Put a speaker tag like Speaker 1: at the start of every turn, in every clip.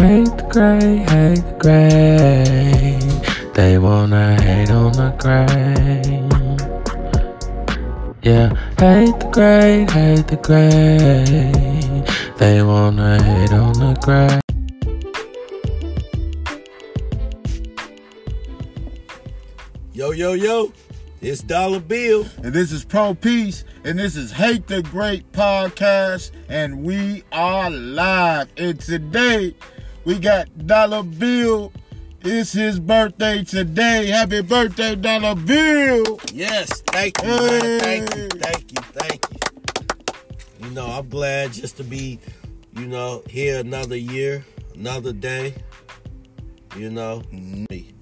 Speaker 1: Hate the gray, hate the gray. They wanna hate on the gray. Yeah, hate the gray, hate the gray. They wanna hate on the gray.
Speaker 2: Yo, yo, yo, it's Dolla Bill.
Speaker 3: And this is Pro Peace, and this is Hate the Great Podcast, and we are live. And today we got Dolla Bill. It's his birthday today. Happy birthday, Dolla Bill!
Speaker 2: Yes, thank you, man. Thank you, thank you, thank you. You know, I'm glad just to be, you know, here another year, another day. You know, me.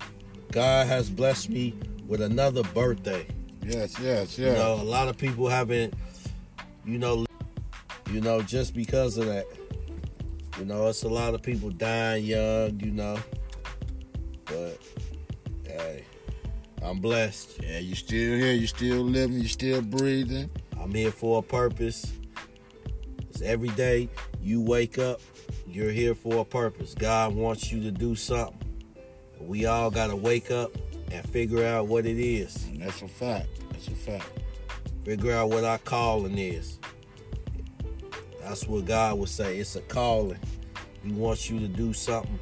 Speaker 2: God has blessed me with another birthday.
Speaker 3: Yes, yes, yes.
Speaker 2: You know, a lot of people haven't, you know, you know, just because of that. You know, it's a lot of people dying young, you know. But hey, I'm blessed.
Speaker 3: Yeah, you still here, you still living, you still breathing.
Speaker 2: I'm here for a purpose. It's every day you wake up, you're here for a purpose. God wants you to do something. We all gotta wake up and figure out what it is.
Speaker 3: And that's a fact. That's a fact.
Speaker 2: Figure out what our calling is. That's what God would say. It's a calling. He wants you to do something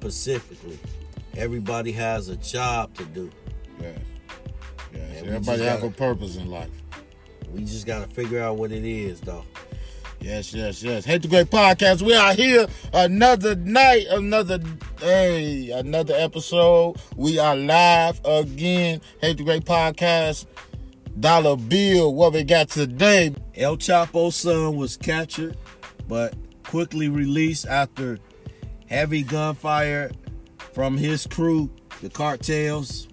Speaker 2: specifically. Everybody has a job to do.
Speaker 3: Yes. Yes.
Speaker 2: And
Speaker 3: Everybody have
Speaker 2: gotta-
Speaker 3: a purpose in life.
Speaker 2: We just gotta figure out what it is, though.
Speaker 3: Yes, yes, yes. Hate the Great Podcast. We are here another night, another hey, another episode. We are live again. Hate the Great Podcast. Dolla Bill, what we got today?
Speaker 2: El Chapo's son was captured, but quickly released after heavy gunfire from his crew, the cartels.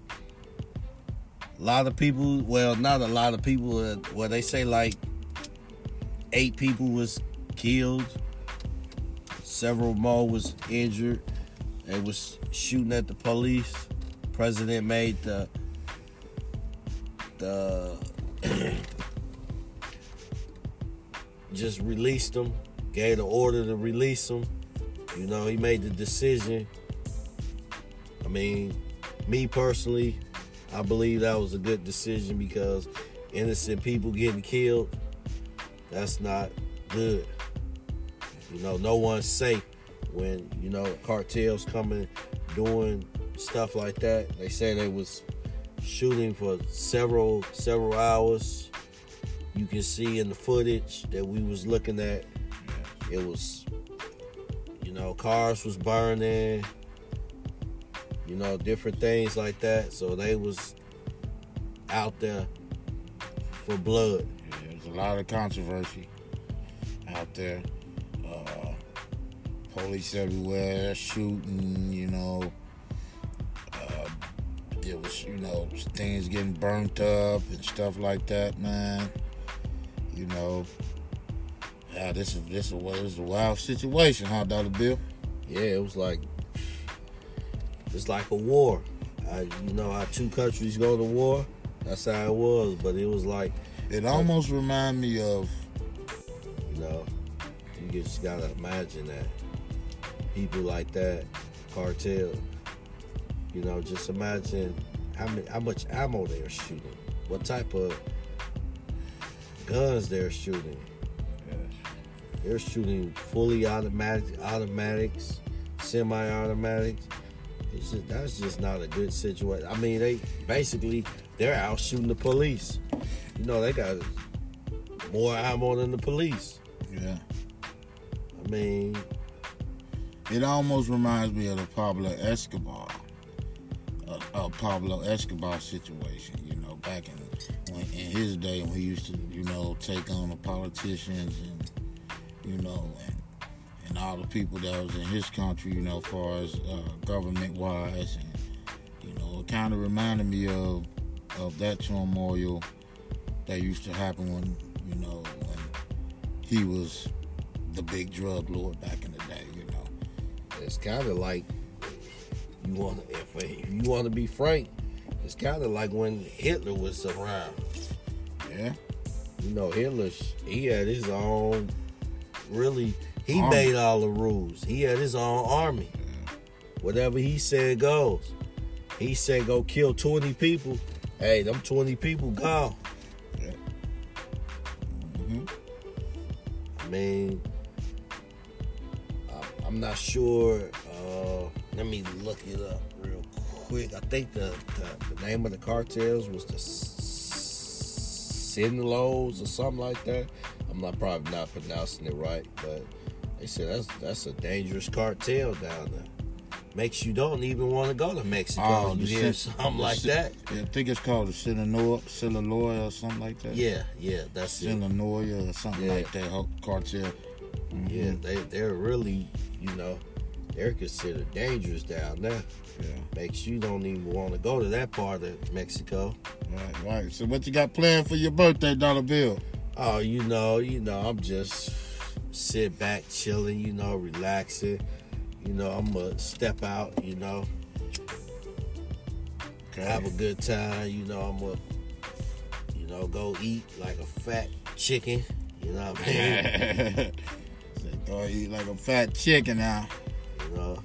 Speaker 2: A lot of people, well, not a lot of people, uh, well, they say like eight people was killed, several more was injured. They was shooting at the police. President made the the just released them, gave the order to release them. You know, he made the decision. I mean, me personally, I believe that was a good decision because innocent people getting killed, that's not good. You know, no one's safe when, you know, cartels coming doing stuff like that. They say they was shooting for several several hours. You can see in the footage that we was looking at, it was, you know, cars was burning, you know, different things like that. So they was out there for blood.
Speaker 3: Yeah, There's a lot of controversy out there. Uh, police everywhere shooting, you know. Uh, it was, you know, things getting burnt up and stuff like that, man. You know, yeah, this is this is this is a wild situation, huh, Dolla Bill?
Speaker 2: Yeah, it was like it's like a war. I, you know how two countries go to war. That's how it was, but it was like
Speaker 3: It almost remind me of
Speaker 2: You know, you just gotta imagine that people like that, cartel. You know, just imagine how many, how much ammo they're shooting, what type of guns they're shooting. They're shooting fully automatic, automatics, semi-automatics. Just, that's just not a good situation. I mean, they basically they're out shooting the police. You know, they got more ammo than the police.
Speaker 3: yeah.
Speaker 2: I mean,
Speaker 3: It almost reminds me of the Pablo Escobar, uh, uh, Pablo Escobar situation. You know, back in in his day when he used to, you know, take on the politicians and you know and and all the people that was in his country. You know, far as uh, government wise, and you know, it kind of reminded me of of that turmoil that used to happen when you know when he was the big drug lord back in the day. You know.
Speaker 2: it's kind of like you want to, if, if you want to be frank, it's kind of like when Hitler was around.
Speaker 3: Yeah.
Speaker 2: You know, Hitler, he had his own really He
Speaker 3: Army.
Speaker 2: made all the rules. He had his own army. Whatever he said goes. He said go kill 20 people. Hey, them 20 people gone.
Speaker 3: Mhm.
Speaker 2: I mean, I- I'm not sure. Uh, let me look it up quick. I think the, the, the name of the cartels was the S- or something like that. I'm not probably not pronouncing it right, but they said that's that's a dangerous cartel down there. Makes you don't even want to go to Mexico.
Speaker 3: Oh,
Speaker 2: you hear
Speaker 3: Sin-
Speaker 2: something like
Speaker 3: Sin-
Speaker 2: that?
Speaker 3: Yeah, I think it's called the Sinaloa, Sinaloa or something like that.
Speaker 2: Yeah, yeah, that's it.
Speaker 3: Sinaloa or something
Speaker 2: Yeah.
Speaker 3: like that. Cartel.
Speaker 2: Yeah,
Speaker 3: Mhm.
Speaker 2: they they're really, you know, they're considered dangerous down there.
Speaker 3: Yeah.
Speaker 2: Makes you don't even want to go to that part of Mexico.
Speaker 3: Right, right. So what you got planned for your birthday, Dolla Bill?
Speaker 2: Oh, you know, you know, I'm just sit back, chilling, you know, relaxing. You know, I'm gonna step out, you know, have a good time. You know, I'm gonna, you know, go eat like a fat chicken. You know what I mean?
Speaker 3: Say, go eat like a fat chicken now.
Speaker 2: You know,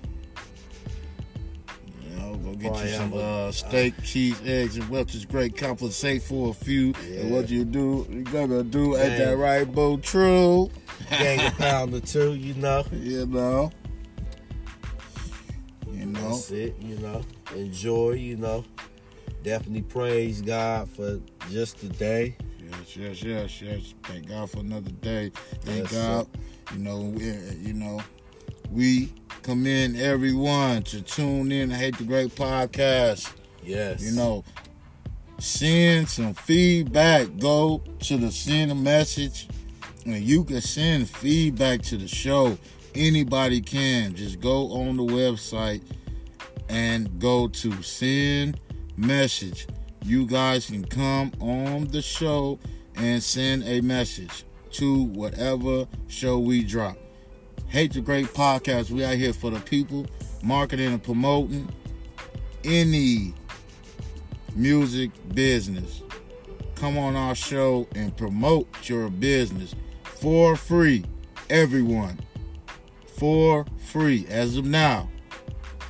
Speaker 3: You know, go get
Speaker 2: Probably
Speaker 3: you some
Speaker 2: a-
Speaker 3: uh, steak, cheese, eggs, and Welch's Great Compensate for a few. And what you do, you gonna do at that right, Bo? True.
Speaker 2: gang a pound or two. You know.
Speaker 3: You know. You know.
Speaker 2: That's it, you know. Enjoy, you know. Definitely praise God for just the day.
Speaker 3: Yes, yes, yes, yes. Thank God for another day. Thank
Speaker 2: Yes,
Speaker 3: God. You know, you know, we commend everyone to tune in to Hate the Great podcast.
Speaker 2: Yes.
Speaker 3: You know, send some feedback. Go to the send a message, and you can send feedback to the show. Anybody can. Just go on the website and go to send message. You guys can come on the show and send a message to whatever show we drop. Hate the Great Podcast. We out here for the people, marketing and promoting any music business. Come on our show and promote your business for free. Everyone. For free. As of now.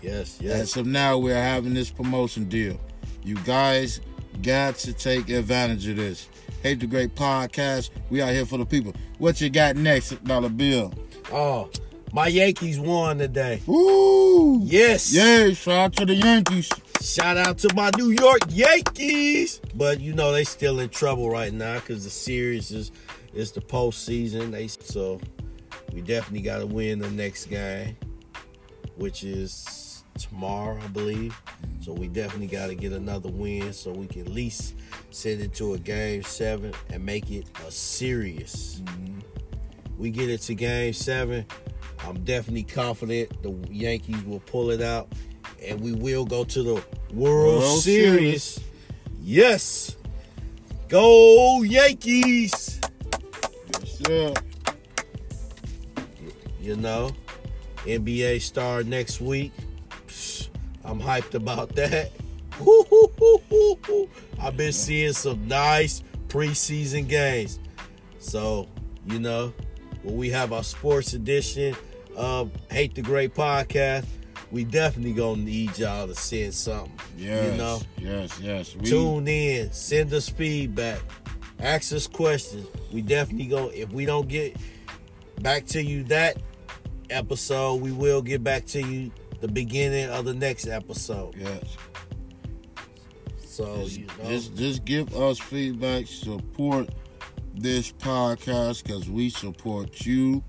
Speaker 2: Yes, yes.
Speaker 3: As of now, we're having this promotion deal. You guys got to take advantage of this. Hate the Great Podcast. We out here for the people. What you got next, Dolla Bill?
Speaker 2: Oh, my Yankees won today.
Speaker 3: Woo!
Speaker 2: Yes.
Speaker 3: Yay! Shout out to the Yankees.
Speaker 2: Shout out to my New York Yankees. But you know they still in trouble right now because the series is is the postseason. They so we definitely got to win the next game, which is tomorrow, I believe. So we definitely got to get another win so we can at least send it to a game seven and make it a series. Mm-hmm. We get it to game seven. I'm definitely confident the Yankees will pull it out and we will go to the World,
Speaker 3: World
Speaker 2: Series. Yes. Go Yankees.
Speaker 3: Yes, sir.
Speaker 2: You know, NBA star next week. I'm hyped about that. I've been seeing some nice preseason games. So, you know, when we have our sports edition of Hate the Great podcast, we definitely gonna need y'all to send something.
Speaker 3: Yes,
Speaker 2: You know,
Speaker 3: yes, yes. We,
Speaker 2: tune in, send us feedback, ask us questions. We definitely go if we don't get back to you that episode, we will get back to you the beginning of the next episode.
Speaker 3: Yes.
Speaker 2: So
Speaker 3: Just,
Speaker 2: you know,
Speaker 3: just, just give us feedback. Support this podcast because we support you.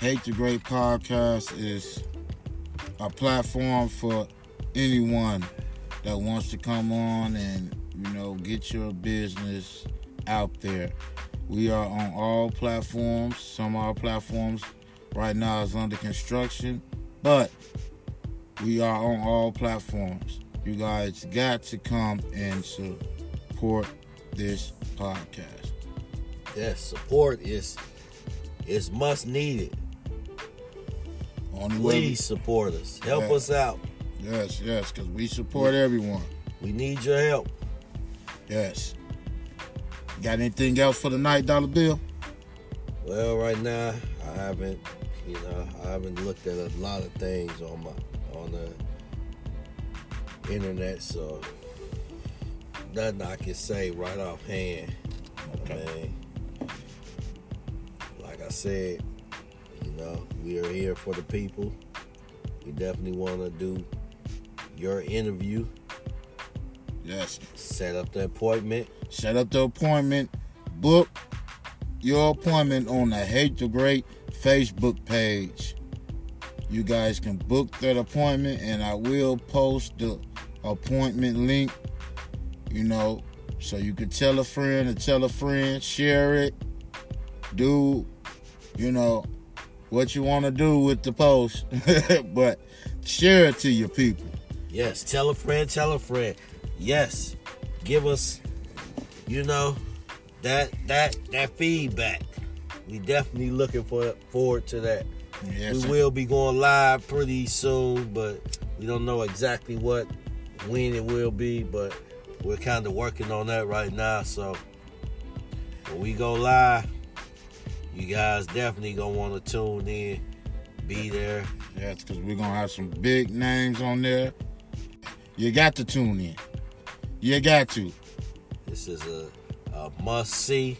Speaker 3: Hate the Great Podcast is a platform for anyone that wants to come on and you know get your business out there. We are on all platforms. Some of our platforms right now is under construction, but we are on all platforms. You guys got to come and support this podcast.
Speaker 2: Yes, support is is much needed.
Speaker 3: Only way we-
Speaker 2: Please support us. Help
Speaker 3: Yeah.
Speaker 2: us out.
Speaker 3: yes, yes, because we support everyone.
Speaker 2: We need your help.
Speaker 3: Yes. Got anything else for the night, Dolla Bill?
Speaker 2: Well, right now I haven't, you know, I haven't looked at a lot of things on my on the internet, so nothing I can say right offhand.
Speaker 3: Okay.
Speaker 2: I mean, said, you know, we are here for the people. We definitely want to do your interview,
Speaker 3: Yes.
Speaker 2: set up the appointment.
Speaker 3: Set up the appointment. Book your appointment on the Hate the Great Facebook page. You guys can book that appointment, and I will post the appointment link. You know, so you can tell a friend and tell a friend, share it, do, you know, what you want to do with the post, but share it to your people.
Speaker 2: Yes, tell a friend, tell a friend. Yes, give us, you know, that that that feedback. We definitely looking for forward to that.
Speaker 3: Yes,
Speaker 2: we will be going live pretty soon, but we don't know exactly what when it will be, but we're kind of working on that right now. So when we go live, you guys definitely gonna want to tune in, be there.
Speaker 3: Yes, because we're gonna have some big names on there. You got to tune in. You got to.
Speaker 2: This is a, a must see.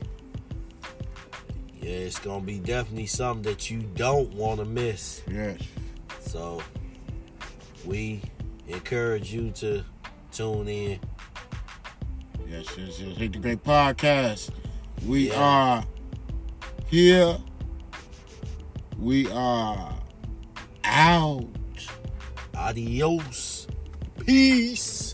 Speaker 2: Yeah, it's gonna be definitely something that you don't want to miss.
Speaker 3: Yes.
Speaker 2: So we encourage you to tune in.
Speaker 3: Yes, yes, yes. Hate the Great Podcast. We
Speaker 2: Yeah.
Speaker 3: are here. We are out.
Speaker 2: Adios. Peace.